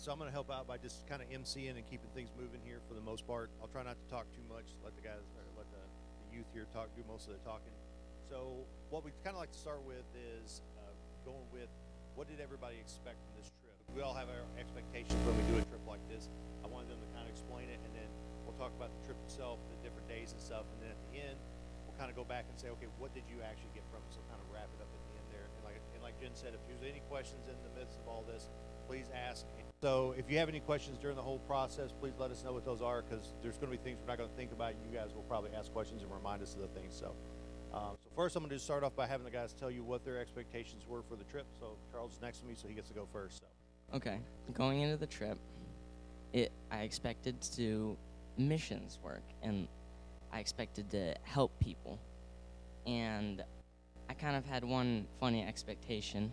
right, so I'm going to help out by just kind of emceeing and keeping things moving here for the most part. I'll try not to talk too much. Let the guys, or let the, the youth here talk, do most of the talking. So what we kind of like to start with is uh, going with what did everybody expect from this trip? We all have our expectations when we do a trip like this. I wanted them to kind of explain it, and then we'll talk about the trip itself, the different days and stuff, and then at the end, we'll kind of go back and say, okay, what did you actually get from it? So kind of wrap it up at the end there. And like and like Jen said, if there's any questions in the midst of all this, please ask. So if you have any questions during the whole process, please let us know what those are because there's going to be things we're not going to think about. You guys will probably ask questions and remind us of the things. So, um, so first, I'm going to start off by having the guys tell you what their expectations were for the trip. So Charles is next to me, so he gets to go first. So. Okay, going into the trip, it I expected to do missions work and I expected to help people. And I kind of had one funny expectation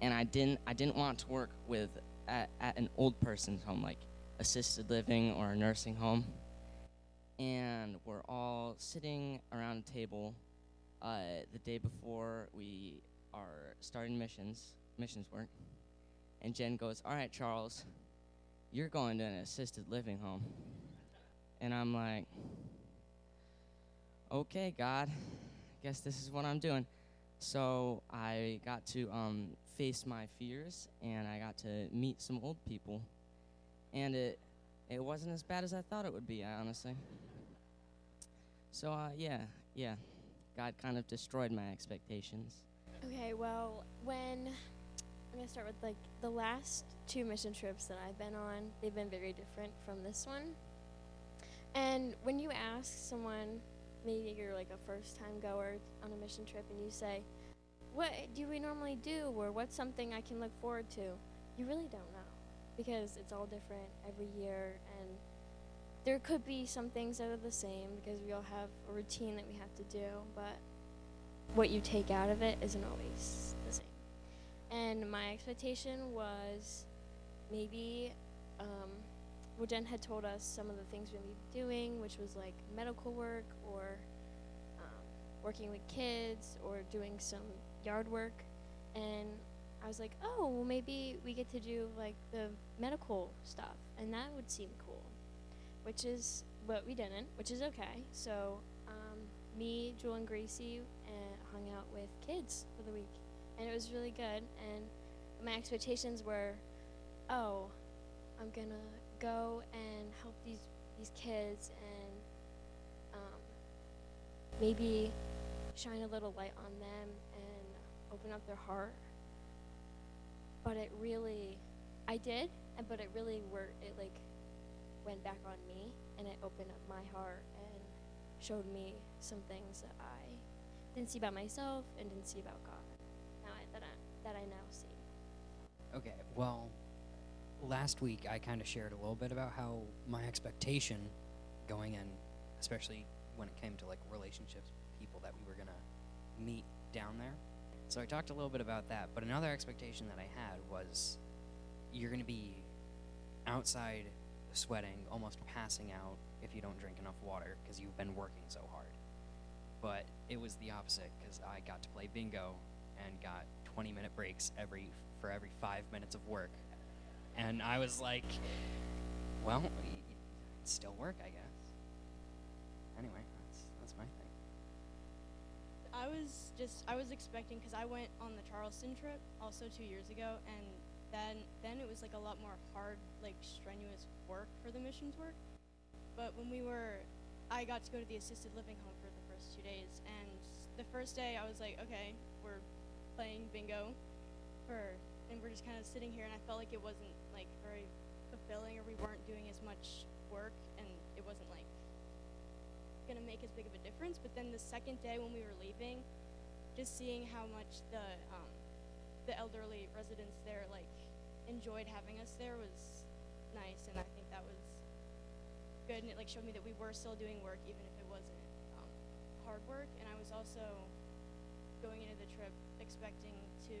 and I didn't I didn't want to work with at, at an old person's home like assisted living or a nursing home. And we're all sitting around a table uh, the day before we are starting missions missions work. And Jen goes, All right, Charles, you're going to an assisted living home. And I'm like, Okay, God, I guess this is what I'm doing. So I got to um, face my fears and I got to meet some old people. And it, it wasn't as bad as I thought it would be, honestly. So, uh, yeah, yeah, God kind of destroyed my expectations. Okay, well, when I'm gonna start with like the last two mission trips that I've been on, they've been very different from this one. And when you ask someone, maybe you're like a first time goer on a mission trip, and you say, What do we normally do, or what's something I can look forward to? You really don't know because it's all different every year, and there could be some things that are the same because we all have a routine that we have to do, but what you take out of it isn't always the same. And my expectation was maybe, um, well, Jen had told us some of the things we'd be doing, which was like medical work or um, working with kids or doing some yard work. And I was like, oh, well, maybe we get to do like the medical stuff, and that would seem cool, which is what we didn't, which is okay. So, um, me, Jewel, and Gracie uh, hung out with kids for the week and it was really good. And my expectations were, oh, I'm gonna go and help these these kids and um, maybe shine a little light on them open up their heart. But it really, I did, and but it really worked. It like went back on me, and it opened up my heart and showed me some things that I didn't see about myself and didn't see about God now I, that I that I now see. Okay, well, last week I kind of shared a little bit about how my expectation going in, especially when it came to like relationships, people that we were gonna meet down there. So I talked a little bit about that, but another expectation that I had was you're gonna be outside sweating, almost passing out if you don't drink enough water because you've been working so hard. But it was the opposite because I got to play bingo and got 20 minute breaks every for every five minutes of work. And I was like, well, still work, I guess. I was just I was expecting because I went on the Charleston trip also two years ago, and then then it was like a lot more hard, like strenuous work for the missions work. But when we were, I got to go to the assisted living home for the first two days, and the first day I was like, okay, we're playing bingo for and we're just kind of sitting here and I felt like it wasn't like very fulfilling or we weren't doing as much work and it wasn't like gonna make as big of a difference but then the second day when we were leaving just seeing how much the um, the elderly residents there like enjoyed having us there was nice and I think that was good and it like showed me that we were still doing work even if it wasn't um, hard work and I was also going into the trip expecting to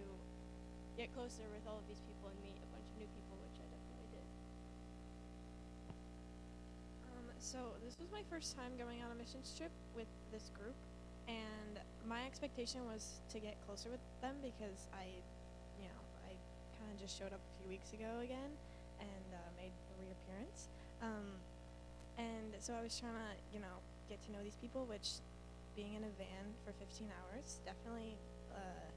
get closer with all of these people and meet a bunch of new people, which I definitely did. Um, so this was my first time going on a missions trip with this group, and my expectation was to get closer with them because I, you know, I kind of just showed up a few weeks ago again, and uh, made a reappearance. Um, and so I was trying to, you know, get to know these people, which being in a van for 15 hours definitely uh,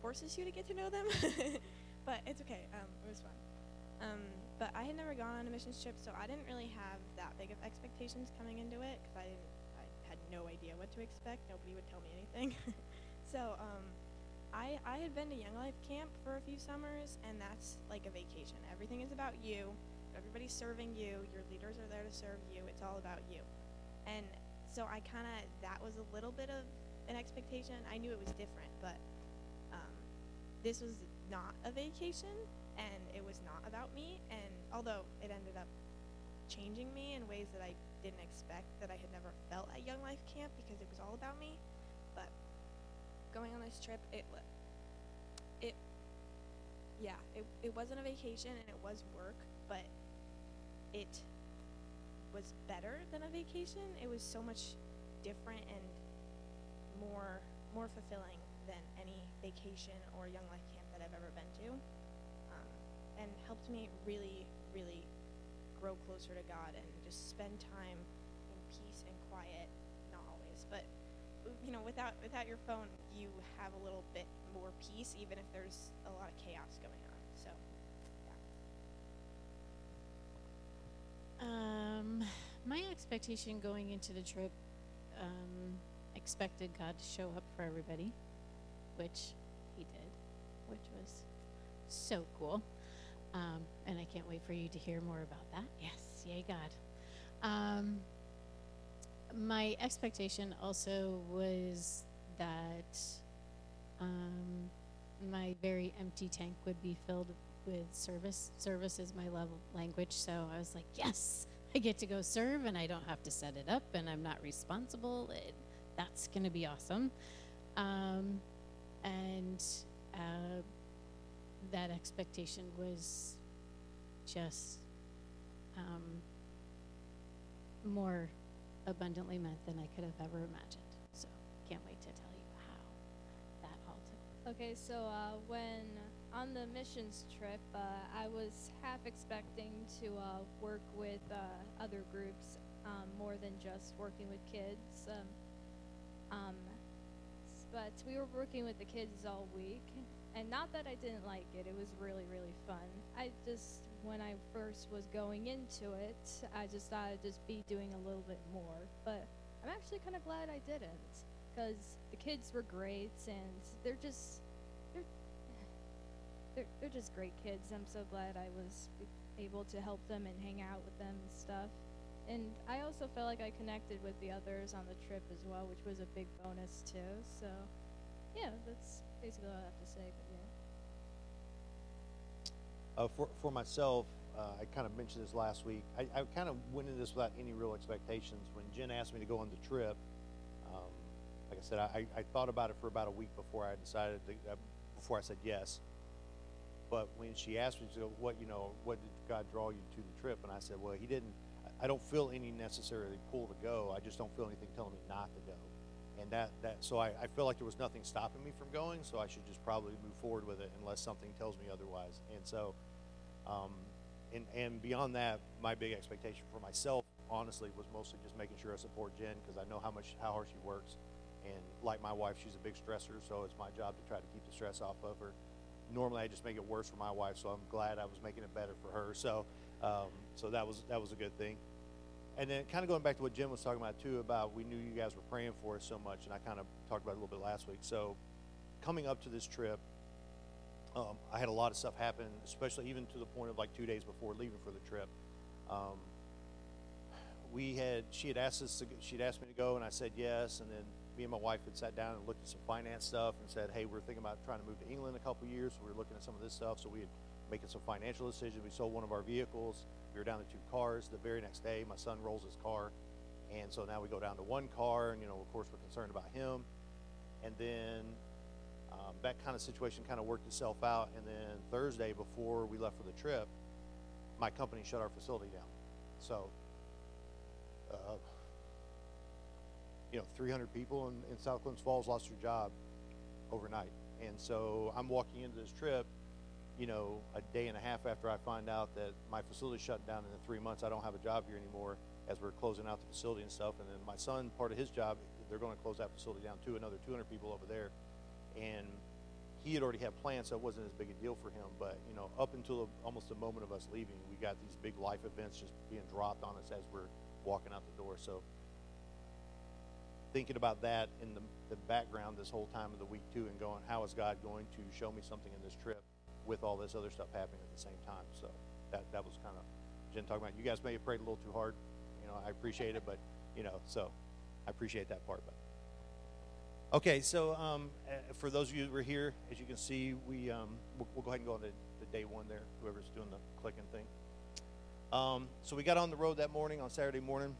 forces you to get to know them. but it's okay. Um, it was fun. Um, but I had never gone on a missions trip, so I didn't really have that big of expectations coming into it because I. I had no idea what to expect. Nobody would tell me anything. so um, I I had been to Young Life Camp for a few summers, and that's like a vacation. Everything is about you. Everybody's serving you. Your leaders are there to serve you. It's all about you. And so I kind of that was a little bit of an expectation. I knew it was different, but um, this was not a vacation, and it was not about me. And although it ended up changing me in ways that I didn't expect, that I had never felt at Young Life Camp because it was all about me. But going on this trip, it it yeah, it it wasn't a vacation and it was work, but it was better than a vacation. It was so much different and more more fulfilling than any vacation or young life camp that I've ever been to, and helped me really really grow closer to God and just spend time in peace and quiet. Not always, but you know, without without your phone, you have a little bit more peace, even if there's a lot of chaos going on. So, yeah. Um, my expectation going into the trip, um, expected God to show up for everybody, which He did, which was so cool. Um, and I can't wait for you to hear more about that. Yes, yay, God. Um, my expectation also was that um, my very empty tank would be filled with service. Service is my love language, so I was like, yes, I get to go serve, and I don't have to set it up, and I'm not responsible. It, that's going to be awesome. Um, and uh, that expectation was just um, more abundantly met than I could have ever imagined. So can't wait to tell you how that all took. Okay, so uh, when on the missions trip, uh, I was half expecting to uh, work with uh, other groups um, more than just working with kids. Um, um, but we were working with the kids all week, and not that I didn't like it. It was really, really fun. I just, when I first was going into it, I just thought I'd just be doing a little bit more. But I'm actually kind of glad I didn't, because the kids were great, and they're just, they're, they're, they're just great kids. I'm so glad I was able to help them and hang out with them and stuff. And I also felt like I connected with the others on the trip as well, which was a big bonus too. So, yeah, that's basically all I have to say. But yeah. Uh, for, for myself, uh, I kind of mentioned this last week. I, I kind of went into this without any real expectations. When Jen asked me to go on the trip, um, like I said, I, I thought about it for about a week before I decided to, uh, before I said yes. But when she asked me, so what, you know, what did God draw you to the trip? And I said, well, he didn't, I don't feel any necessarily pull to go. I just don't feel anything telling me not to go. And that, that, so I, I feel like there was nothing stopping me from going, so I should just probably move forward with it unless something tells me otherwise. And so, um, and, and beyond that, my big expectation for myself, honestly, was mostly just making sure I support Jen because I know how much, how hard she works. And like my wife, she's a big stressor, so it's my job to try to keep the stress off of her. Normally, I just make it worse for my wife, so I'm glad I was making it better for her. So, um, so that was that was a good thing. And then, kind of going back to what Jim was talking about too, about we knew you guys were praying for us so much, and I kind of talked about it a little bit last week. So, coming up to this trip, um, I had a lot of stuff happen, especially even to the point of like two days before leaving for the trip. Um, we had she had asked us to she'd asked me to go, and I said yes. And then me and my wife had sat down and looked at some finance stuff and said, hey, we're thinking about trying to move to England in a couple years. So we were looking at some of this stuff. So we had making some financial decisions. We sold one of our vehicles. We were down to two cars. The very next day, my son rolls his car, and so now we go down to one car. And you know, of course, we're concerned about him. And then um, that kind of situation kind of worked itself out. And then Thursday, before we left for the trip, my company shut our facility down. So, uh, you know, 300 people in, in South Glens Falls lost their job overnight. And so I'm walking into this trip you know, a day and a half after I find out that my facility's shut down in three months I don't have a job here anymore as we're closing out the facility and stuff. And then my son, part of his job, they're going to close that facility down too, another 200 people over there. And he had already had plans, so it wasn't as big a deal for him. But, you know, up until almost the moment of us leaving, we got these big life events just being dropped on us as we're walking out the door. So thinking about that in the, the background this whole time of the week too and going, how is God going to show me something in this trip with all this other stuff happening at the same time? So that, that was kind of Jen talking about. You guys may have prayed a little too hard. You know, I appreciate it, but, you know, so I appreciate that part. But Okay, so um, uh, for those of you who are here, as you can see, we um, we'll, we'll go ahead and go on to, to day one there. Whoever's doing the clicking thing. Um, so we got on the road that morning on Saturday morning,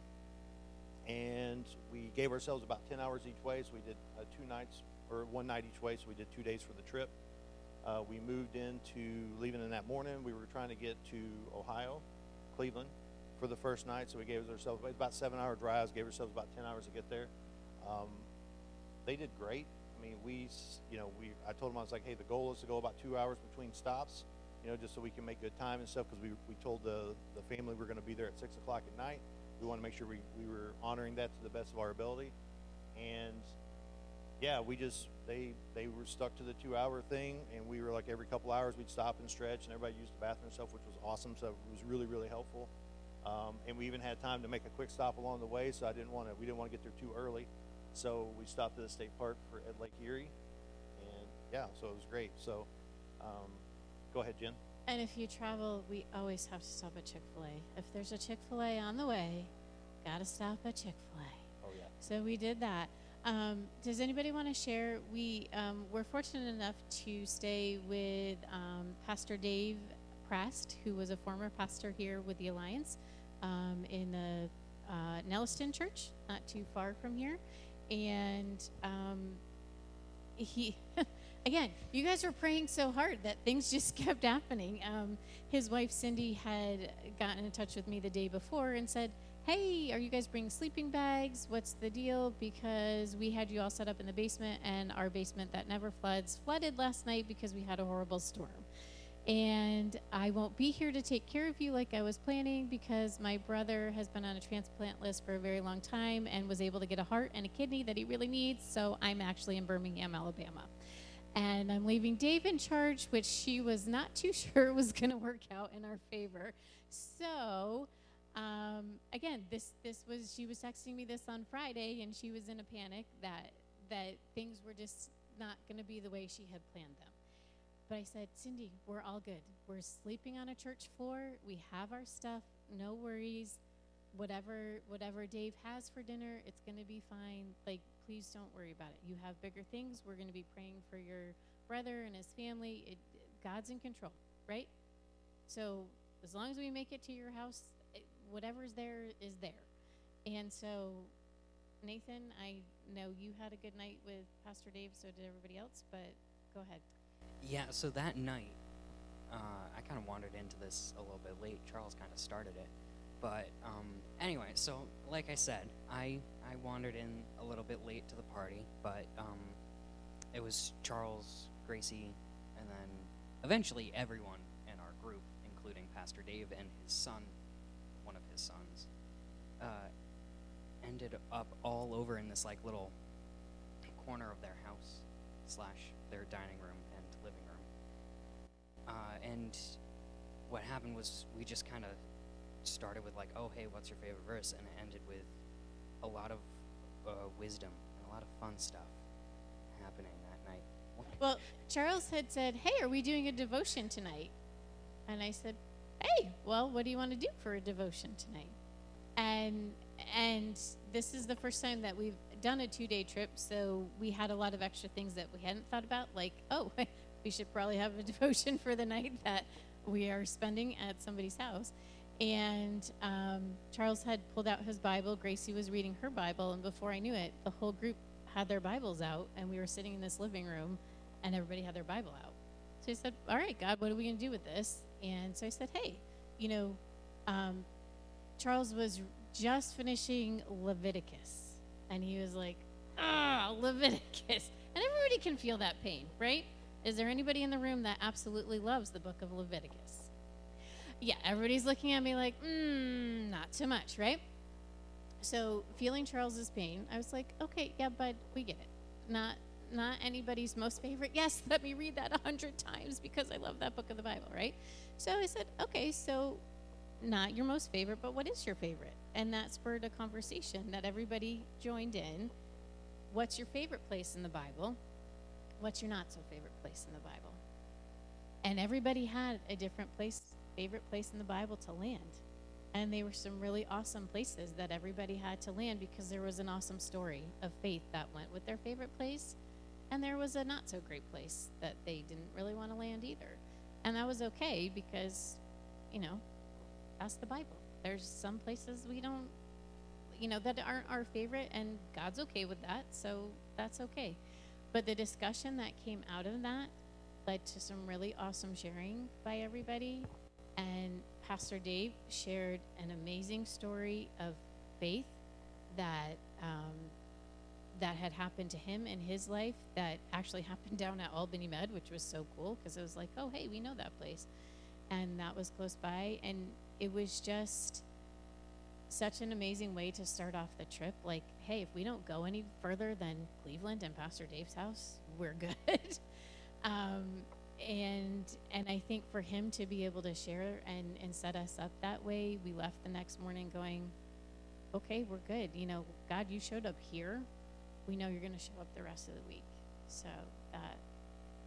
and we gave ourselves about ten hours each way. So we did uh, two nights or one night each way. So we did two days for the trip. Uh, we moved into leaving in that morning. We were trying to get to Ohio, Cleveland, for the first night. So we gave ourselves about seven hour drives. Gave ourselves about ten hours to get there. Um, they did great. I mean, we, you know, we, I told them, I was like, hey, the goal is to go about two hours between stops, you know, just so we can make good time and stuff, because we, we told the, the family we're gonna be there at six o'clock at night. We wanna make sure we, we were honoring that to the best of our ability. And, yeah, we just, they, they were stuck to the two-hour thing, and we were like, every couple hours, we'd stop and stretch, and everybody used the bathroom and stuff, which was awesome, so it was really, really helpful. Um, and we even had time to make a quick stop along the way, so I didn't wanna, we didn't wanna get there too early. So we stopped at the state park for at Lake Erie, and yeah, so it was great. So, um, go ahead, Jen. And if you travel, we always have to stop at Chick fil A. If there's a Chick fil A on the way, gotta stop at Chick fil A. Oh yeah. So we did that. Um, does anybody want to share? We um, were fortunate enough to stay with um, Pastor Dave Prest, who was a former pastor here with the Alliance um, in the uh, Nelliston Church, not too far from here. And um, he, again, you guys were praying so hard that things just kept happening. Um, his wife Cindy had gotten in touch with me the day before and said, "Hey, are you guys bringing sleeping bags? What's the deal? Because we had you all set up in the basement, and our basement that never floods flooded last night because we had a horrible storm." And I won't be here to take care of you like I was planning because my brother has been on a transplant list for a very long time and was able to get a heart and a kidney that he really needs. So I'm actually in Birmingham, Alabama. And I'm leaving Dave in charge, which she was not too sure was going to work out in our favor. So, um, again, this this was she was texting me this on Friday, and she was in a panic that that things were just not going to be the way she had planned them. But I said, Cindy, we're all good. We're sleeping on a church floor. We have our stuff. No worries. Whatever whatever Dave has for dinner, it's going to be fine. Like please don't worry about it. You have bigger things. We're going to be praying for your brother and his family. It, God's in control, right? So as long as we make it to your house, whatever's there is there. And so, Nathan, I know you had a good night with Pastor Dave, so did everybody else, but go ahead. Yeah, so that night, uh, I kind of wandered into this a little bit late. Charles kind of started it. But um, anyway, so like I said, I, I wandered in a little bit late to the party, but um, it was Charles, Gracie, and then eventually everyone in our group, including Pastor Dave and his son, his sons, uh, ended up all over in this like little corner of their house slash their dining room and living room. Uh, and what happened was we just kind of started with like, oh hey, what's your favorite verse, and it ended with a lot of uh, wisdom and a lot of fun stuff happening that night. Well, Charles had said, Hey, are we doing a devotion tonight? And I said, Hey, well, what do you want to do for a devotion tonight? And and this is the first time that we've done a two day trip, so we had a lot of extra things that we hadn't thought about, like, oh, we should probably have a devotion for the night that we are spending at somebody's house. And um, Charles had pulled out his Bible. Gracie was reading her Bible, and before I knew it, the whole group had their Bibles out, and we were sitting in this living room, and everybody had their Bible out. So I said, "All right, God, what are we going to do with this?" And so I said, "Hey, you know, um, Charles was just finishing Leviticus, and he was like, ah, Leviticus. And everybody can feel that pain, right? Is there anybody in the room that absolutely loves the book of Leviticus? Yeah, everybody's looking at me like, mm, not too much, right? So, feeling Charles's pain, I was like, okay, yeah, bud, we get it. Not not anybody's most favorite. Yes, let me read that a hundred times because I love that book of the Bible, right? So I said, okay, so not your most favorite, but what is your favorite? And that spurred a conversation that everybody joined in. What's your favorite place in the Bible? What's your not so favorite place in the Bible? And everybody had a different place, favorite place in the Bible to land. And they were some really awesome places that everybody had to land because there was an awesome story of faith that went with their favorite place. And there was a not so great place that they didn't really want to land either. And that was okay because, you know, that's the Bible. There's some places we don't, you know, that aren't our favorite, and God's okay with that, so that's okay. But the discussion that came out of that led to some really awesome sharing by everybody. And Pastor Dave shared an amazing story of faith that that had happened to him in his life that actually happened down at Albany Med, which was so cool because it was like, oh, hey, we know that place. And that was close by. And it was just such an amazing way to start off the trip. Like, hey, if we don't go any further than Cleveland and Pastor Dave's house, we're good. um, and and I think for him to be able to share and, and set us up that way, we left the next morning going, okay, we're good. You know, God, you showed up here we know you're going to show up the rest of the week. So that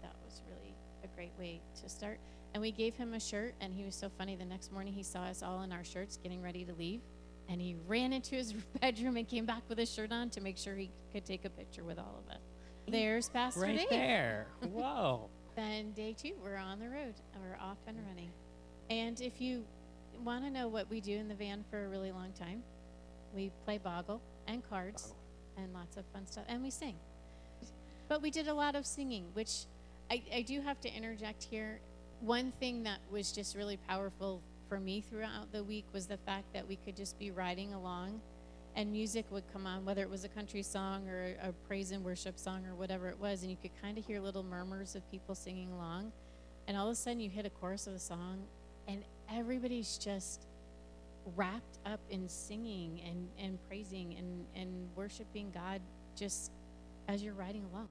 that was really a great way to start. And we gave him a shirt, and he was so funny. The next morning, he saw us all in our shirts getting ready to leave, and he ran into his bedroom and came back with his shirt on to make sure he could take a picture with all of us. There's Pastor right Dave. there. Whoa. Then day two, we're on the road we're off and running. And if you want to know what we do in the van for a really long time, we play boggle and cards and lots of fun stuff. And we sing. But we did a lot of singing, which I, I do have to interject here. One thing that was just really powerful for me throughout the week was the fact that we could just be riding along and music would come on, whether it was a country song or a, praise and worship song or whatever it was, and you could kind of hear little murmurs of people singing along. And all of a sudden, you hit a chorus of a song, and everybody's just wrapped up in singing and, and praising and, and worshiping God just as you're riding along.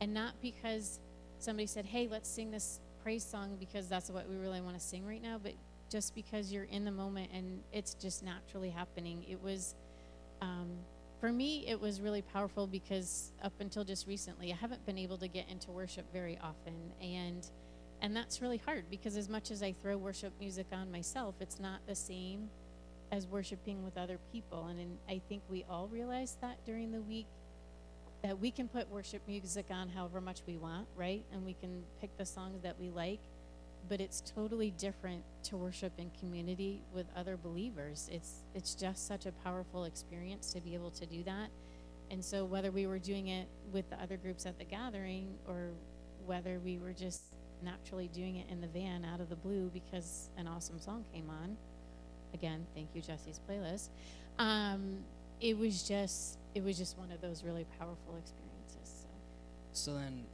And not because somebody said, hey, let's sing this praise song because that's what we really want to sing right now, but just because you're in the moment and it's just naturally happening. It was, um, for me, it was really powerful because up until just recently, I haven't been able to get into worship very often. And and that's really hard because as much as I throw worship music on myself, it's not the same as worshiping with other people. And in, I think we all realize that during the week that we can put worship music on however much we want, right? And we can pick the songs that we like, but it's totally different to worship in community with other believers. It's it's just such a powerful experience to be able to do that. And so whether we were doing it with the other groups at the gathering or whether we were just naturally doing it in the van out of the blue because an awesome song came on, again, thank you, Jesse's playlist. Um, it was just it was just one of those really powerful experiences. So. So then,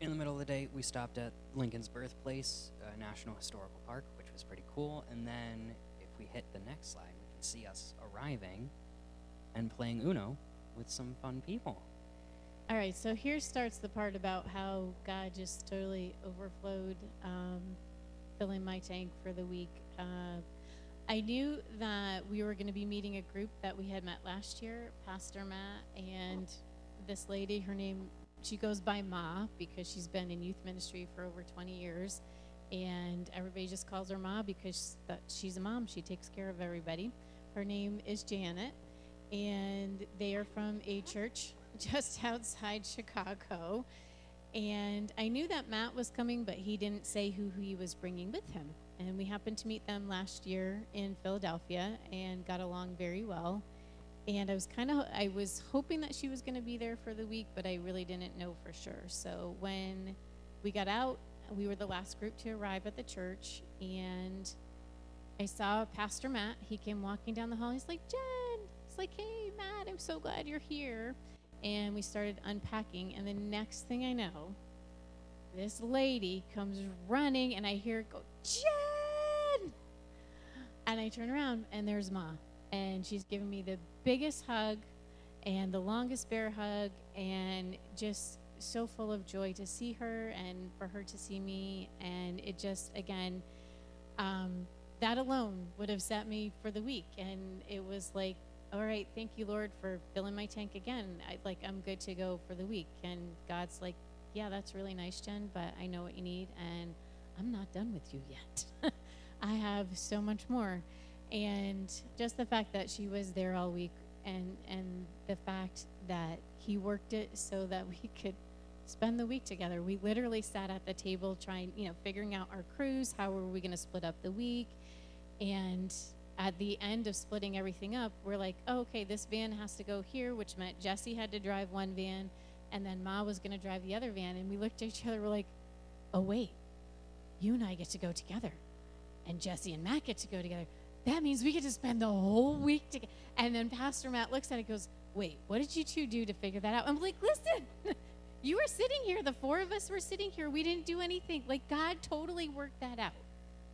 in the middle of the day, we stopped at Lincoln's birthplace, uh, National Historical Park, which was pretty cool. And then, if we hit the next slide, we can see us arriving and playing Uno with some fun people. All right, so here starts the part about how God just totally overflowed, um, filling my tank for the week. Uh, I knew that we were going to be meeting a group that we had met last year, Pastor Matt and this lady. Her name, she goes by Ma because she's been in youth ministry for over 20 years, and everybody just calls her Ma because she's a mom. She takes care of everybody. Her name is Janet, and they are from a church just outside Chicago. And I knew that Matt was coming, but he didn't say who he was bringing with him and we happened to meet them last year in Philadelphia and got along very well. And I was kind of I was hoping that she was going to be there for the week, but I really didn't know for sure. So when we got out, we were the last group to arrive at the church, and I saw Pastor Matt. He came walking down the hall. He's like, "Jen," it's like, "Hey, Matt, I'm so glad you're here." And we started unpacking, and the next thing I know, this lady comes running, and I hear go, Jen! And I turn around, and there's Ma. And she's giving me the biggest hug and the longest bear hug, and just so full of joy to see her and for her to see me. And it just, again, um, that alone would have set me for the week. And it was like, all right, thank you, Lord, for filling my tank again. I, like, I'm good to go for the week. And God's like, yeah, that's really nice, Jen, but I know what you need, and I'm not done with you yet. I have so much more. And just the fact that she was there all week and and the fact that he worked it so that we could spend the week together. We literally sat at the table trying, you know, figuring out our crews, how were we going to split up the week, and at the end of splitting everything up, we're like, oh, okay, this van has to go here, which meant Jesse had to drive one van, and then Ma was going to drive the other van. And we looked at each other, we're like, oh, wait, you and I get to go together, and Jesse and Matt get to go together. That means we get to spend the whole week together. And then Pastor Matt looks at it goes, wait, what did you two do to figure that out? I'm like, listen, you were sitting here. The four of us were sitting here. We didn't do anything. Like, God totally worked that out.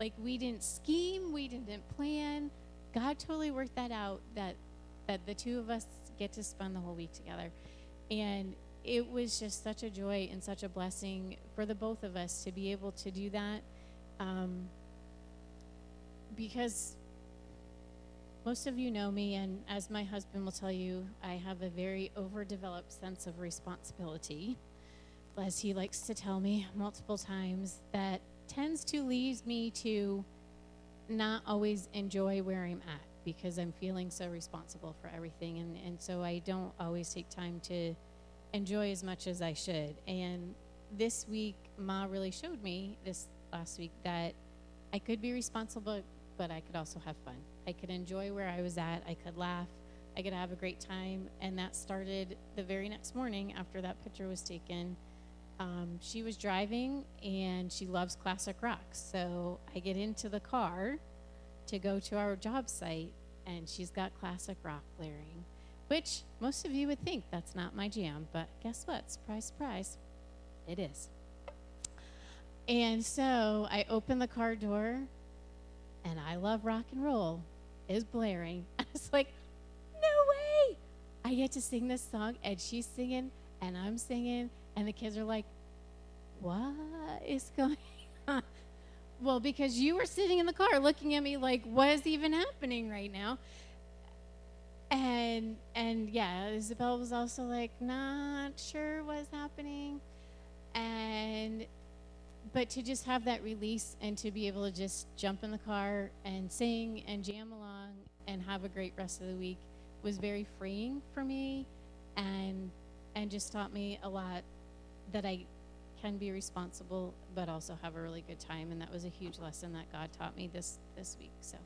Like, we didn't scheme, we didn't plan. God totally worked that out that, that the two of us get to spend the whole week together. And it was just such a joy and such a blessing for the both of us to be able to do that. Um, because most of you know me, and as my husband will tell you, I have a very overdeveloped sense of responsibility, as he likes to tell me multiple times, that tends to lead me to not always enjoy where I'm at because I'm feeling so responsible for everything. And, and so I don't always take time to enjoy as much as I should. And this week, Ma really showed me this last week that I could be responsible, but I could also have fun. I could enjoy where I was at. I could laugh. I could have a great time. And that started the very next morning after that picture was taken. Um, she was driving and she loves classic rock. So I get into the car to go to our job site and she's got classic rock blaring, which most of you would think that's not my jam. But guess what? Surprise, surprise. It is. And so I open the car door and I love rock and roll is blaring. I was like, no way. I get to sing this song and she's singing and I'm singing and the kids are like, what is going on? Well, because you were sitting in the car looking at me like, what is even happening right now? And and yeah, Isabel was also like, not sure what's happening. And but to just have that release and to be able to just jump in the car and sing and jam along and have a great rest of the week was very freeing for me and and just taught me a lot that I can be responsible but also have a really good time and that was a huge lesson that God taught me this this week so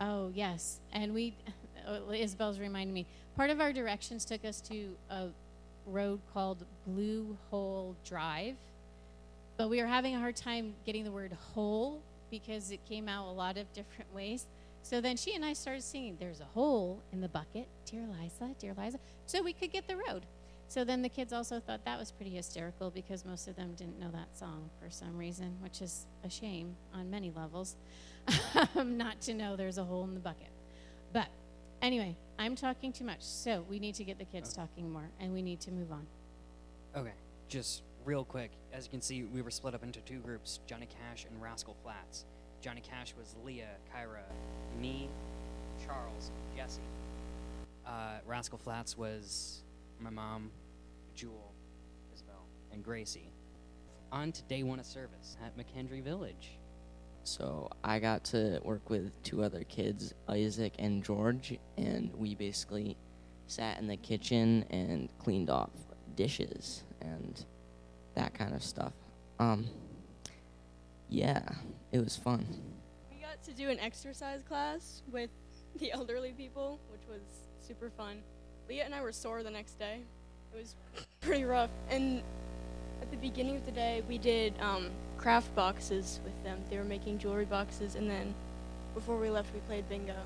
Oh yes and we uh, Isabel's reminding me part of our directions took us to a road called Blue Hole Drive. But we were having a hard time getting the word hole because it came out a lot of different ways. So then she and I started singing, There's a hole in the bucket, dear Liza, dear Liza, so we could get the road. So then the kids also thought that was pretty hysterical because most of them didn't know that song for some reason, which is a shame on many levels not to know there's a hole in the bucket. But Anyway, I'm talking too much, so we need to get the kids talking more, and we need to move on. Okay, just real quick. As you can see, we were split up into two groups Johnny Cash and Rascal Flatts. Johnny Cash was Leah, Kyra, me, Charles, Jesse. Uh, Rascal Flatts was my mom, Jewel, Isabel, and Gracie. On to day one of service at McKendree Village. So I got to work with two other kids, Isaac and George, and we basically sat in the kitchen and cleaned off dishes and that kind of stuff. Um, yeah, it was fun. We got to do an exercise class with the elderly people, which was super fun. Leah and I were sore the next day. It was pretty rough. And at the beginning of the day, we did um, craft boxes with them. They were making jewelry boxes, and then before we left, we played bingo.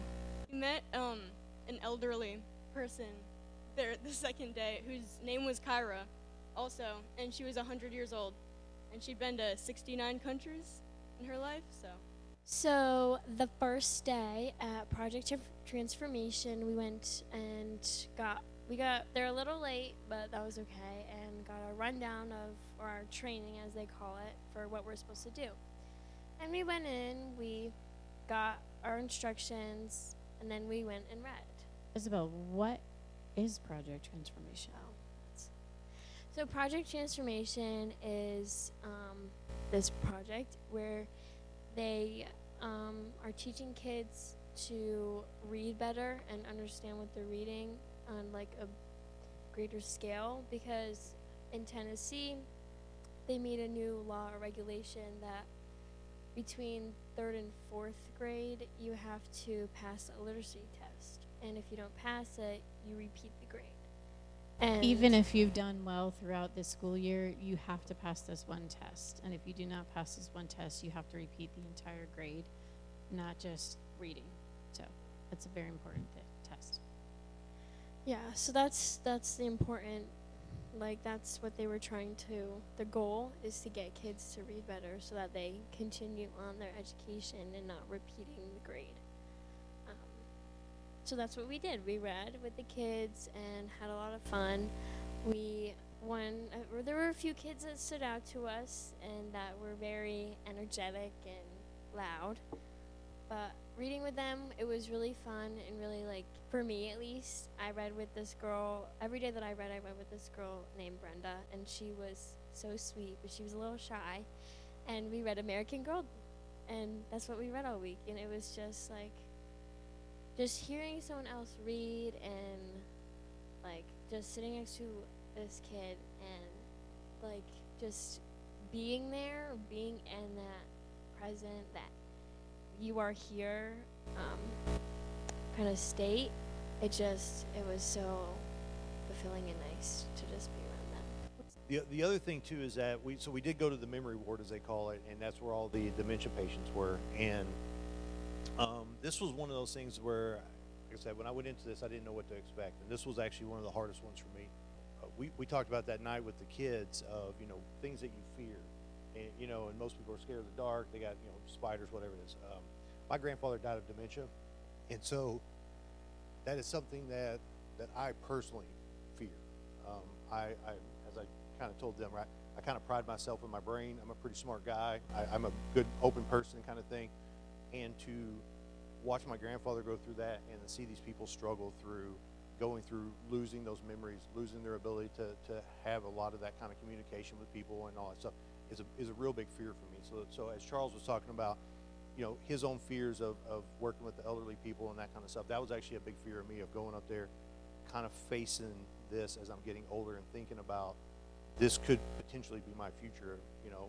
We met um, an elderly person there the second day whose name was Kyra. also, and she was 100 years old, and she'd been to 69 countries in her life. So So the first day at Project Transformation, we went and got we got there a little late, but that was okay, and got a rundown of or our training, as they call it, for what we're supposed to do. And we went in, we got our instructions, and then we went and read. Isabel, what is Project Transformation? Oh, So Project Transformation is um, this project where they um, are teaching kids to read better and understand what they're reading on like a greater scale because in Tennessee they made a new law or regulation that between third and fourth grade you have to pass a literacy test and if you don't pass it you repeat the grade and Even if you've done well throughout this school year, you have to pass this one test. And if you do not pass this one test, you have to repeat the entire grade, not just reading. So that's a very important th- test. Yeah, so that's that's the important like that's what they were trying to the goal is to get kids to read better so that they continue on their education and not repeating the grade. Um, so that's what we did. We read with the kids and had a lot of fun. We one uh, there were a few kids that stood out to us and that were very energetic and loud but reading with them it was really fun and really like for me at least i read with this girl every day that i read i read with this girl named brenda and she was so sweet but she was a little shy and we read american girl and that's what we read all week and it was just like just hearing someone else read and like just sitting next to this kid and like just being there being in that present that you are here um, kind of state it just it was so fulfilling and nice to just be around them The, the other thing too is that we so we did go to the memory ward as they call it, and that's where all the dementia patients were. And um, this was one of those things where, like I said, when I went into this, I didn't know what to expect, and this was actually one of the hardest ones for me. Uh, we we talked about that night with the kids of you know things that you fear, and you know, and most people are scared of the dark. They got you know spiders, whatever it is. Um, my grandfather died of dementia, and so that is something that that I personally fear. Um, I, I, as I kind of told them, right, I kind of pride myself in my brain. I'm a pretty smart guy. I, I'm a good, open person, kind of thing. And to watch my grandfather go through that and see these people struggle through going through losing those memories, losing their ability to, to have a lot of that kind of communication with people and all that stuff is a, is a real big fear for me. So, so as Charles was talking about, you know, his own fears of, of working with the elderly people and that kind of stuff, that was actually a big fear of me of going up there, kind of facing this as I'm getting older and thinking about this could potentially be my future, you know,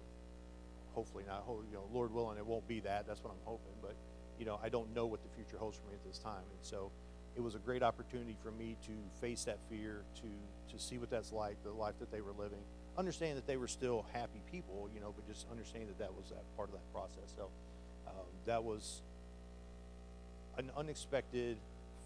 hopefully not, you know, Lord willing, it won't be that, that's what I'm hoping, but, you know, I don't know what the future holds for me at this time, and so it was a great opportunity for me to face that fear, to, to see what that's like, the life that they were living, understand that they were still happy people, you know, but just understand that that was that part of that process, so, um, that was an unexpected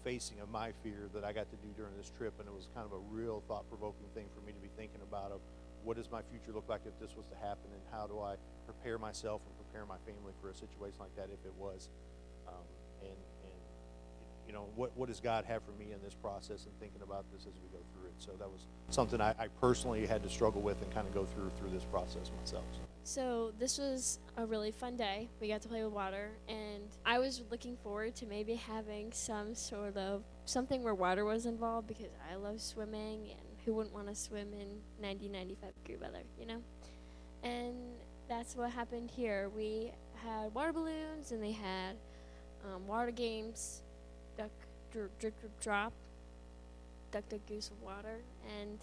facing of my fear that I got to do during this trip, and it was kind of a real thought-provoking thing for me to be thinking about of what does my future look like if this was to happen, and how do I prepare myself and prepare my family for a situation like that if it was, um, and know what what does God have for me in this process, and thinking about this as we go through it. So that was something I, I personally had to struggle with and kind of go through through this process myself. So. So this was a really fun day. We got to play with water, and I was looking forward to maybe having some sort of something where water was involved because I love swimming, and who wouldn't want to swim in 90, 95 degree weather, you know? And that's what happened here. We had water balloons, and they had um, water games, duck, drip, drip, drip, drop, duck, duck, goose of water, and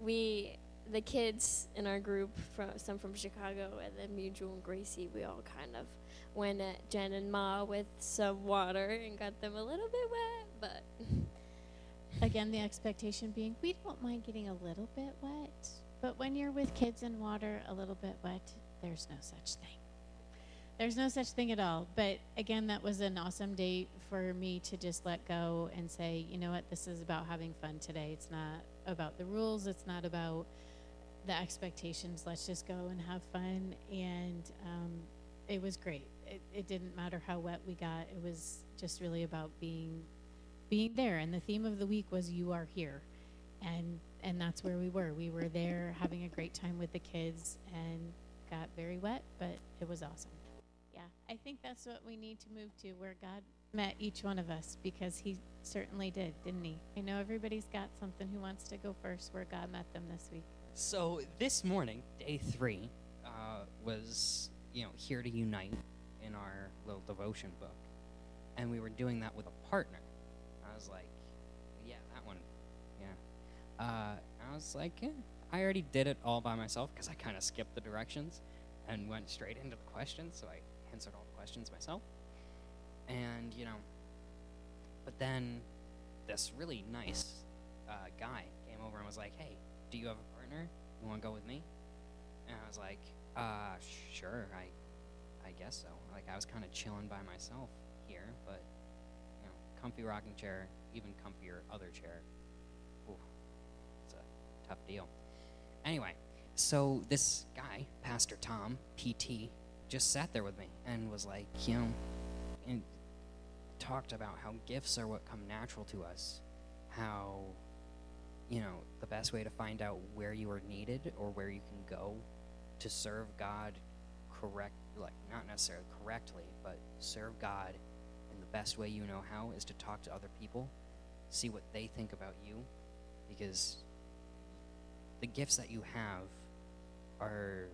we the kids in our group, from some from Chicago, and then me, and Gracie, we all kind of went at Jen and Ma with some water and got them a little bit wet, but Again, the expectation being we don't mind getting a little bit wet, but when you're with kids in water, a little bit wet, there's no such thing. There's no such thing at all. But again, that was an awesome day for me to just let go and say, you know what, this is about having fun today. It's not about the rules, it's not about the expectations. Let's just go and have fun, and um, it was great. It, it didn't matter how wet we got. It was just really about being being there. And the theme of the week was "You are here," and and that's where we were. We were there having a great time with the kids, and got very wet, but it was awesome. I think that's what we need to move to, where God met each one of us, because He certainly did, didn't He? I know everybody's got something who wants to go first, where God met them this week. So this morning, day three, uh, was you know here to unite in our little devotion book, and we were doing that with a partner. I was like, yeah, that one, yeah. Uh, I was like, yeah, I already did it all by myself because I kind of skipped the directions and went straight into the questions, so I answered all the questions myself. And you know, but then this really nice uh, guy came over and was like, "Hey, do you have a partner? You want to go with me?" And I was like, "Uh, sure. I, I guess so." Like I was kind of chilling by myself here, but you know, comfy rocking chair, even comfier other chair. Ooh, it's a tough deal. Anyway, so this guy, Pastor Tom, PT, just sat there with me and was like, you know, and talked about how gifts are what come natural to us, how, you know, the best way to find out where you are needed or where you can go to serve God correct, like not necessarily correctly, but serve God in the best way you know how is to talk to other people, see what they think about you, because the gifts that you have are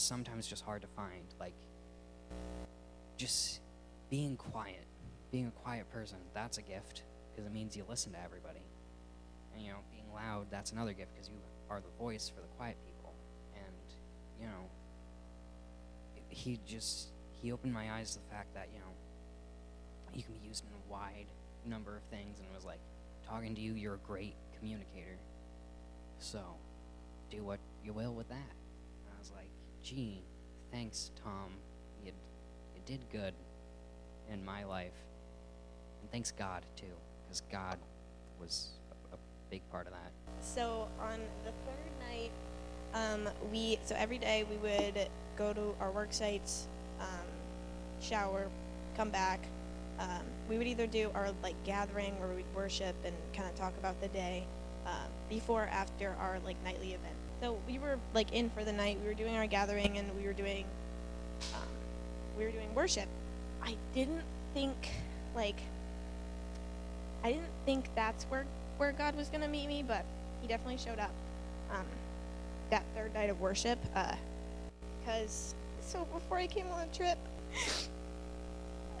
sometimes just hard to find. Like, just being quiet, being a quiet person, that's a gift because it means you listen to everybody. And, you know, being loud, that's another gift because you are the voice for the quiet people. And, you know, he just, he opened my eyes to the fact that, you know, you can be used in a wide number of things and was like, talking to you, you're a great communicator. So, do what you will with that. And I was like, gee, thanks, Tom. You, you did good in my life. And thanks God, too, because God was a, a big part of that. So on the third night, um, we so every day we would go to our work sites, um, shower, come back. Um, we would either do our like gathering where we'd worship and kind of talk about the day, um, before or after our like nightly event. So we were like in for the night. We were doing our gathering and we were doing, um, we were doing worship. I didn't think like I didn't think that's where where God was gonna meet me, but He definitely showed up um, that third night of worship. Because so before I came on the trip,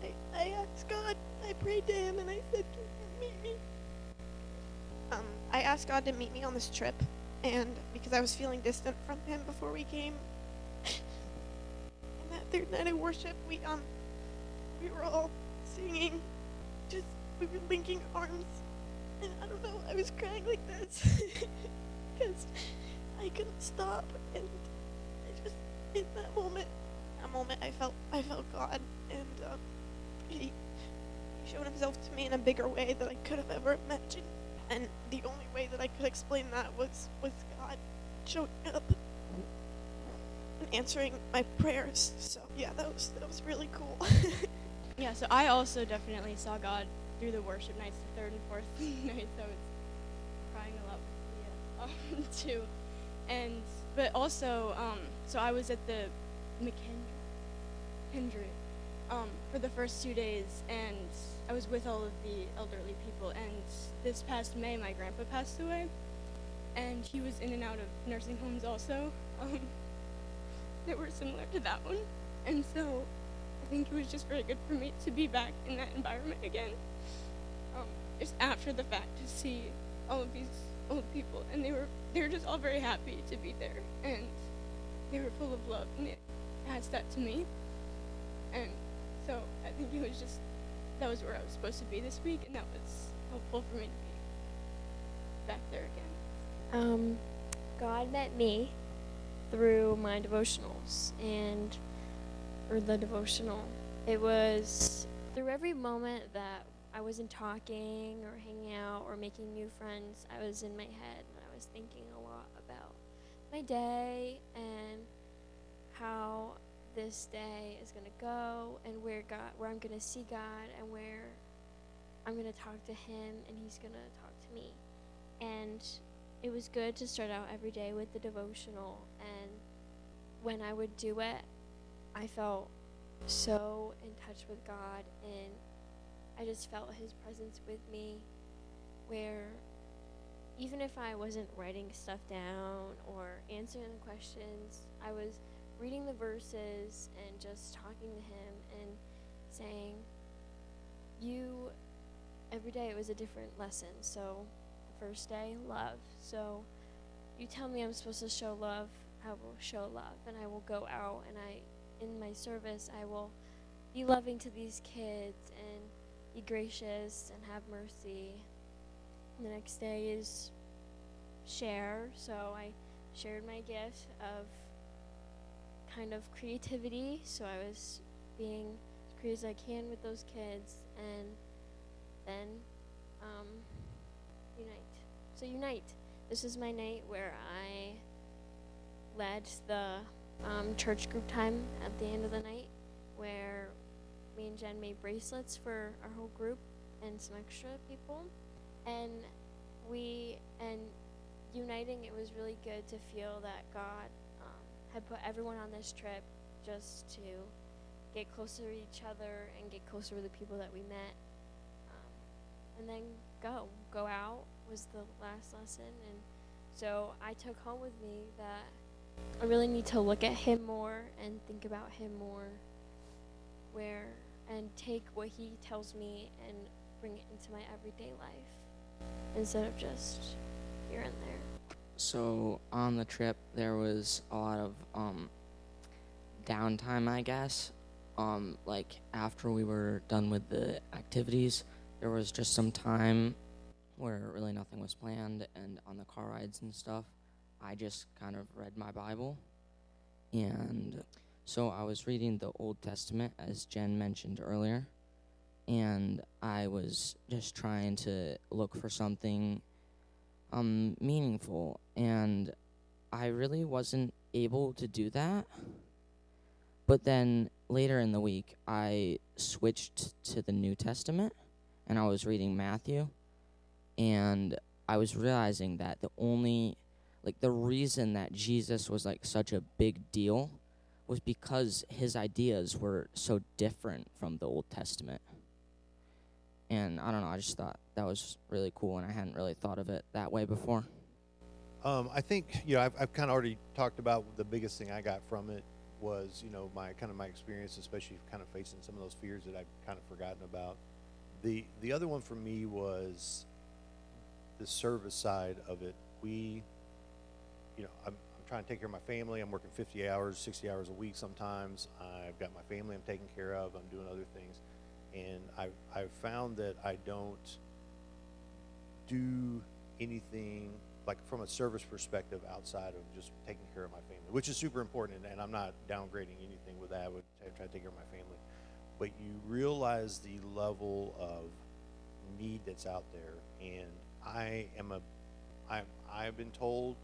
I I asked God, I prayed to Him, and I said, "Can you meet me?" Um, I asked God to meet me on this trip, and because I was feeling distant from Him before we came, and that third night of worship, we um we were all singing, just we were linking arms, and I don't know, I was crying like this. Because I couldn't stop, and I just in that moment, that moment, I felt I felt God, and um, he, he showed Himself to me in a bigger way than I could have ever imagined, and the only way that I could explain that was was God showing up and answering my prayers. So yeah, that was that was really cool. Yeah, so I also definitely saw God through the worship nights, the third and fourth nights. I was crying a lot with Leah um, too, and but also, um, so I was at the McKendree, Kendrick, um, for the first two days, and I was with all of the elderly people. And this past May, my grandpa passed away, and he was in and out of nursing homes also, um, that were similar to that one, and so. I think it was just very good for me to be back in that environment again. Um, just after the fact to see all of these old people, and they were they were just all very happy to be there, and they were full of love, and it adds that to me. And so I think it was just that was where I was supposed to be this week, and that was helpful for me to be back there again. Um, God met me through my devotionals and or the devotional. It was through every moment that I wasn't talking or hanging out or making new friends. I was in my head and I was thinking a lot about my day and how this day is gonna go and where God where I'm gonna see God and where I'm gonna talk to him and he's gonna talk to me. And it was good to start out every day with the devotional and when I would do it I felt so in touch with God and I just felt his presence with me where even if I wasn't writing stuff down or answering the questions, I was reading the verses and just talking to him and saying, You, every day it was a different lesson. So, the first day, love. So, you tell me I'm supposed to show love, I will show love. And I will go out and I, in my service, I will be loving to these kids and be gracious and have mercy. The next day is share. So I shared my gift of kind of creativity. So I was being as creative as I can with those kids, and then um, unite. So unite. This is my night where I led the um, church group time at the end of the night, where me and Jen made bracelets for our whole group and some extra people, and we and uniting, it was really good to feel that God had put everyone on this trip just to get closer to each other and get closer with the people that we met. Um, and then go. Go out was the last lesson. And so I took home with me that I really need to look at Him more and think about Him more. Where, and take what He tells me and bring it into my everyday life instead of just here and there. So on the trip, there was a lot of um, downtime, I guess. Um, like after we were done with the activities, there was just some time where really nothing was planned, and on the car rides and stuff, I just kind of read my Bible. And so I was reading the Old Testament, as Jen mentioned earlier, and I was just trying to look for something um, meaningful, and I really wasn't able to do that. But then later in the week, I switched to the New Testament, and I was reading Matthew, and I was realizing that the only, like, the reason that Jesus was like such a big deal was because his ideas were so different from the Old Testament. And I don't know, I just thought that was really cool, and I hadn't really thought of it that way before. Um, I think you know I've, I've kind of already talked about the biggest thing I got from it was you know my kind of my experience, especially kind of facing some of those fears that I've kind of forgotten about. The the other one for me was the service side of it. We, you know, I'm, I'm trying to take care of my family. I'm working 50 hours, 60 hours a week sometimes. I've got my family I'm taking care of. I'm doing other things, and I've I've found that I don't do anything like from a service perspective outside of just taking care of my family, which is super important, and, and I'm not downgrading anything with that. I would try, to take care of my family, but you realize the level of need that's out there, and I am a, I I've been told,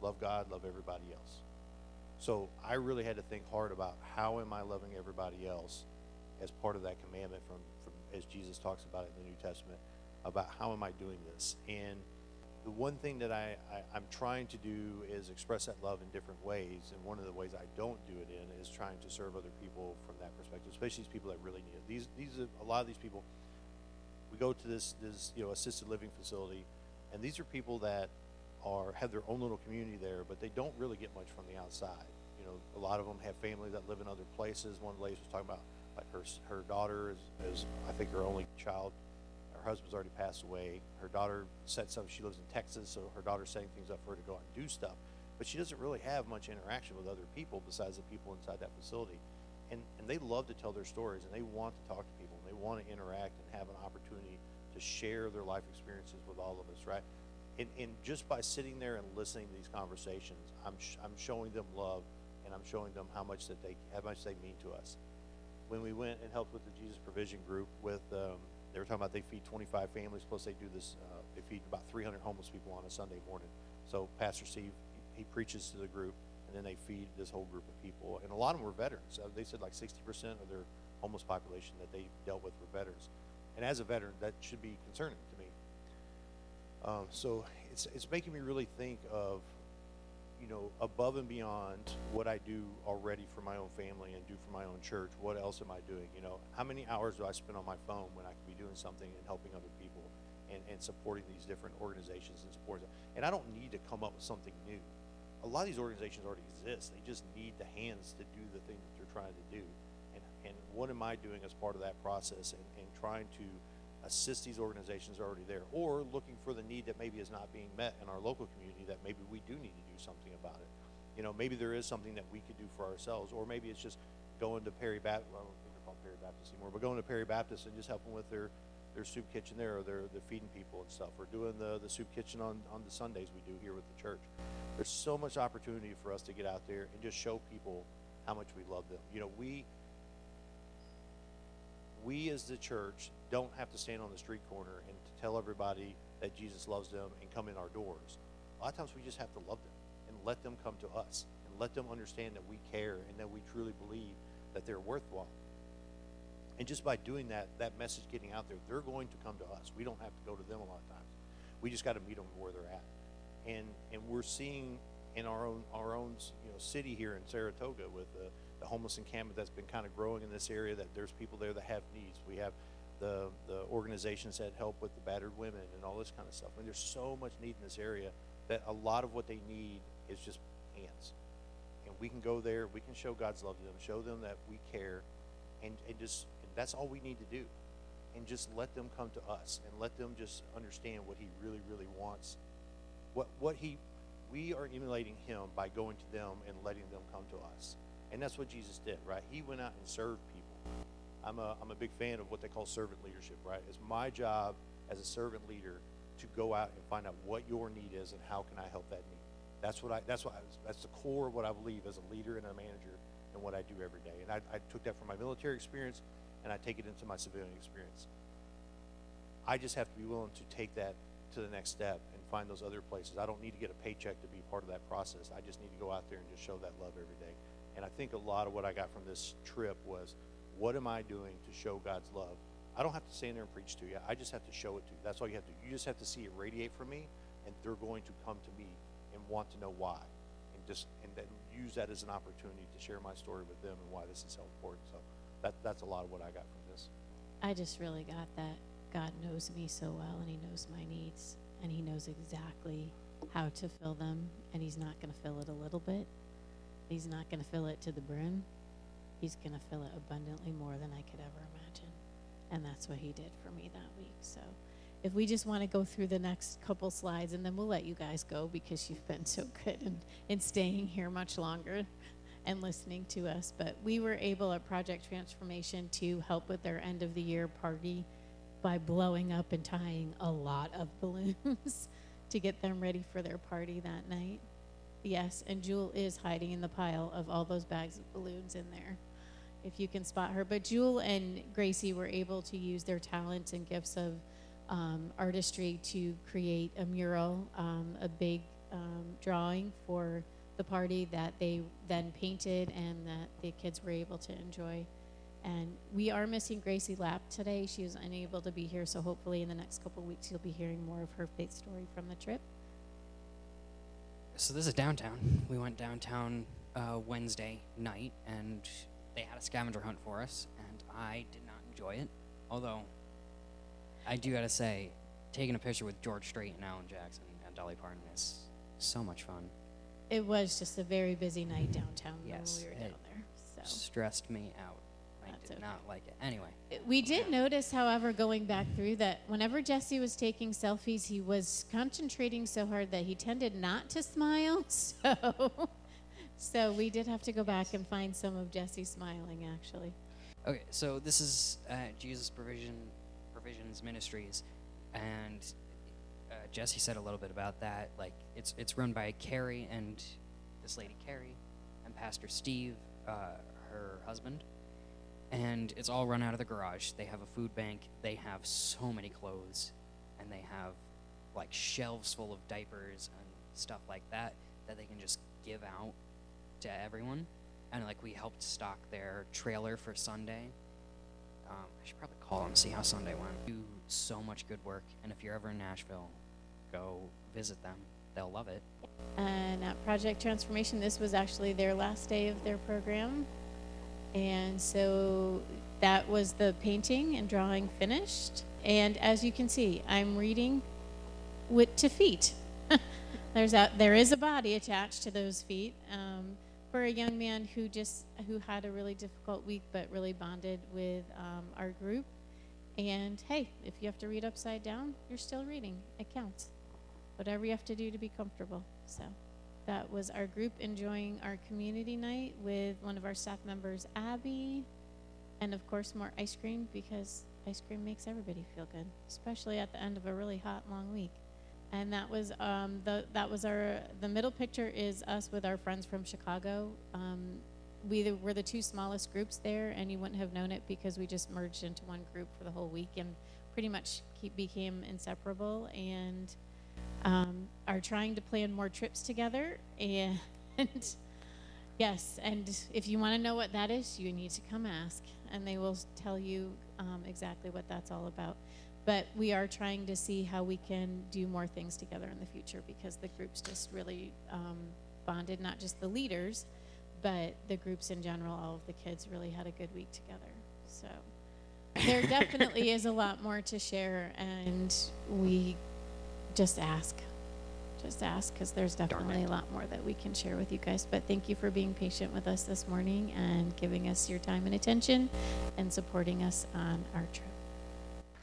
love God, love everybody else. So I really had to think hard about how am I loving everybody else as part of that commandment from, from as Jesus talks about it in the New Testament about how am I doing this and the one thing that I, I, I'm trying to do is express that love in different ways. And one of the ways I don't do it in is trying to serve other people from that perspective, especially these people that really need it. These, these are, a lot of these people, we go to this, this, you know, assisted living facility, and these are people that are, have their own little community there, but they don't really get much from the outside. You know, a lot of them have family that live in other places. One of the ladies was talking about, her, her daughter is, is, I think her only child her husband's already passed away. Her daughter set some. She lives in Texas, so her daughter's setting things up for her to go out and do stuff. But she doesn't really have much interaction with other people besides the people inside that facility. And and they love to tell their stories, and they want to talk to people, and they want to interact and have an opportunity to share their life experiences with all of us, right? And and just by sitting there and listening to these conversations, I'm sh- I'm showing them love, and I'm showing them how much that they how much they mean to us when we went and helped with the Jesus Provision Group with, um, they were talking about they feed 25 families, plus they do this, uh, they feed about 300 homeless people on a Sunday morning. So Pastor Steve he preaches to the group, and then they feed this whole group of people. And a lot of them were veterans. So they said like 60% of their homeless population that they dealt with were veterans. And as a veteran, that should be concerning to me. Um, so it's it's making me really think of, you know, above and beyond what I do already for my own family and do for my own church. What else am I doing? You know, how many hours do I spend on my phone when I could be doing something and helping other people and, and supporting these different organizations and support them? And I don't need to come up with something new. A lot of these organizations already exist. They just need the hands to do the thing that they're trying to do. And and what am I doing as part of that process and, and trying to assist these organizations already there, or looking for the need that maybe is not being met in our local community that maybe we do need to do something about it. You know, maybe there is something that we could do for ourselves, or maybe it's just going to Perry Baptist. Well, I don't think they're called Perry Baptist anymore, but going to Perry Baptist and just helping with their their soup kitchen there, or their they're feeding people and stuff, or doing the the soup kitchen on on the Sundays we do here with the church. There's so much opportunity for us to get out there and just show people how much we love them. You know, we we as the church don't have to stand on the street corner and tell everybody that Jesus loves them and come in our doors. A lot of times we just have to love them and let them come to us and let them understand that we care and that we truly believe that they're worthwhile. And just by doing that, that message getting out there, they're going to come to us. We don't have to go to them a lot of times. We just got to meet them where they're at. And and we're seeing in our own our own you know city here in Saratoga with the, the homeless encampment that's been kind of growing in this area that there's people there that have needs. We have the the organizations that help with the battered women and all this kind of stuff. I mean, there's so much need in this area that a lot of what they need is just hands. And we can go there, we can show God's love to them, show them that we care, and, and just and that's all we need to do. And just let them come to us and let them just understand what he really, really wants. What what he we are emulating him by going to them and letting them come to us. And that's what Jesus did, right? He went out and served people. I'm a, I'm a big fan of what they call servant leadership, right? It's my job as a servant leader to go out and find out what your need is and how can I help that need. That's what I, that's what I, that's the core of what I believe as a leader and a manager and what I do every day. And I, I took that from my military experience and I take it into my civilian experience. I just have to be willing to take that to the next step and find those other places. I don't need to get a paycheck to be part of that process. I just need to go out there and just show that love every day. And I think a lot of what I got from this trip was what am I doing to show God's love? I don't have to stand there and preach to you. I just have to show it to you. That's all you have to do. You just have to see it radiate from me, and they're going to come to me and want to know why. And just and then use that as an opportunity to share my story with them and why this is so important. So that that's a lot of what I got from this. I just really got that God knows me so well and He knows my needs and He knows exactly how to fill them. And He's not going to fill it a little bit, He's not going to fill it to the brim. He's going to fill it abundantly more than I could ever imagine. And that's what He did for me that week. So if we just want to go through the next couple slides and then we'll let you guys go because you've been so good in, in staying here much longer and listening to us. But we were able at Project Transformation to help with their end of the year party by blowing up and tying a lot of balloons to get them ready for their party that night. Yes, and Jewel is hiding in the pile of all those bags of balloons in there. If you can spot her. But Jewel and Gracie were able to use their talents and gifts of um, artistry to create a mural, um, a big um, drawing for the party that they then painted and that the kids were able to enjoy. And we are missing Gracie Lapp today. She was unable to be here, so hopefully in the next couple weeks you'll be hearing more of her faith story from the trip. So this is downtown. We went downtown uh, Wednesday night, and they had a scavenger hunt for us, and I did not enjoy it. Although, I do gotta say, taking a picture with George Strait and Alan Jackson and Dolly Parton is so much fun. It was just a very busy night downtown Yes, when we were down there. So Stressed me out. Okay. not like it. Anyway, We did notice, however, going back through that whenever Jesse was taking selfies, he was concentrating so hard that he tended not to smile. So, so we did have to go back and find some of Jesse smiling, actually. Okay, so this is uh, Jesus Provision Provisions Ministries, and uh, Jesse said a little bit about that. Like it's it's run by Carrie and this lady Carrie, and Pastor Steve, uh, her husband, and it's all run out of the garage. They have a food bank. They have so many clothes, and they have like shelves full of diapers and stuff like that that they can just give out to everyone. And like we helped stock their trailer for Sunday. Um, I should probably call them see how Sunday went. Do so much good work, and if you're ever in Nashville, go visit them. They'll love it. And at Project Transformation, this was actually their last day of their program. And so that was the painting and drawing finished. And as you can see, I'm reading with two feet. There's a, there is a body attached to those feet um, for a young man who just who had a really difficult week, but really bonded with um, our group. And hey, if you have to read upside down, you're still reading. It counts whatever you have to do to be comfortable. So that was our group enjoying our community night with one of our staff members, Abby, and of course more ice cream because ice cream makes everybody feel good, especially at the end of a really hot long week. And that was um, the that was our the middle picture is us with our friends from Chicago. Um, we were the two smallest groups there, and you wouldn't have known it because we just merged into one group for the whole week and pretty much keep, became inseparable. And um, are trying to plan more trips together. And yes, and if you want to know what that is, you need to come ask, and they will tell you um, exactly what that's all about. But we are trying to see how we can do more things together in the future because the groups just really um, bonded, not just the leaders, but the groups in general. All of the kids really had a good week together. So there definitely is a lot more to share, and we just ask. Just ask because there's definitely a lot more that we can share with you guys. But thank you for being patient with us this morning and giving us your time and attention and supporting us on our trip.